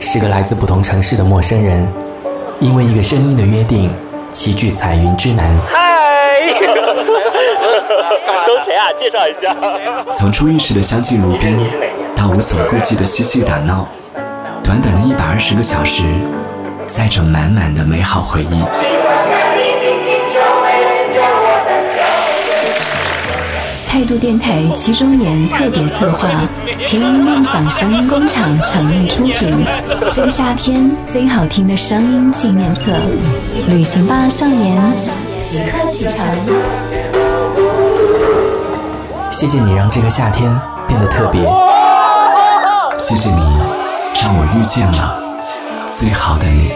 是个来自不同城市的陌生人，因为一个声音的约定，齐聚彩云之南。嗨，都谁啊？介绍一下。从初遇时的相敬如宾，到无所顾忌的嬉戏打闹，短短的一百二十个小时，载着满满的美好回忆。电台七周年特别策划，听梦想声音工厂诚意出品。这个夏天最好听的声音纪念册，旅行吧少年，即刻启程。谢谢你让这个夏天变得特别。谢谢你，让我遇见了最好的你。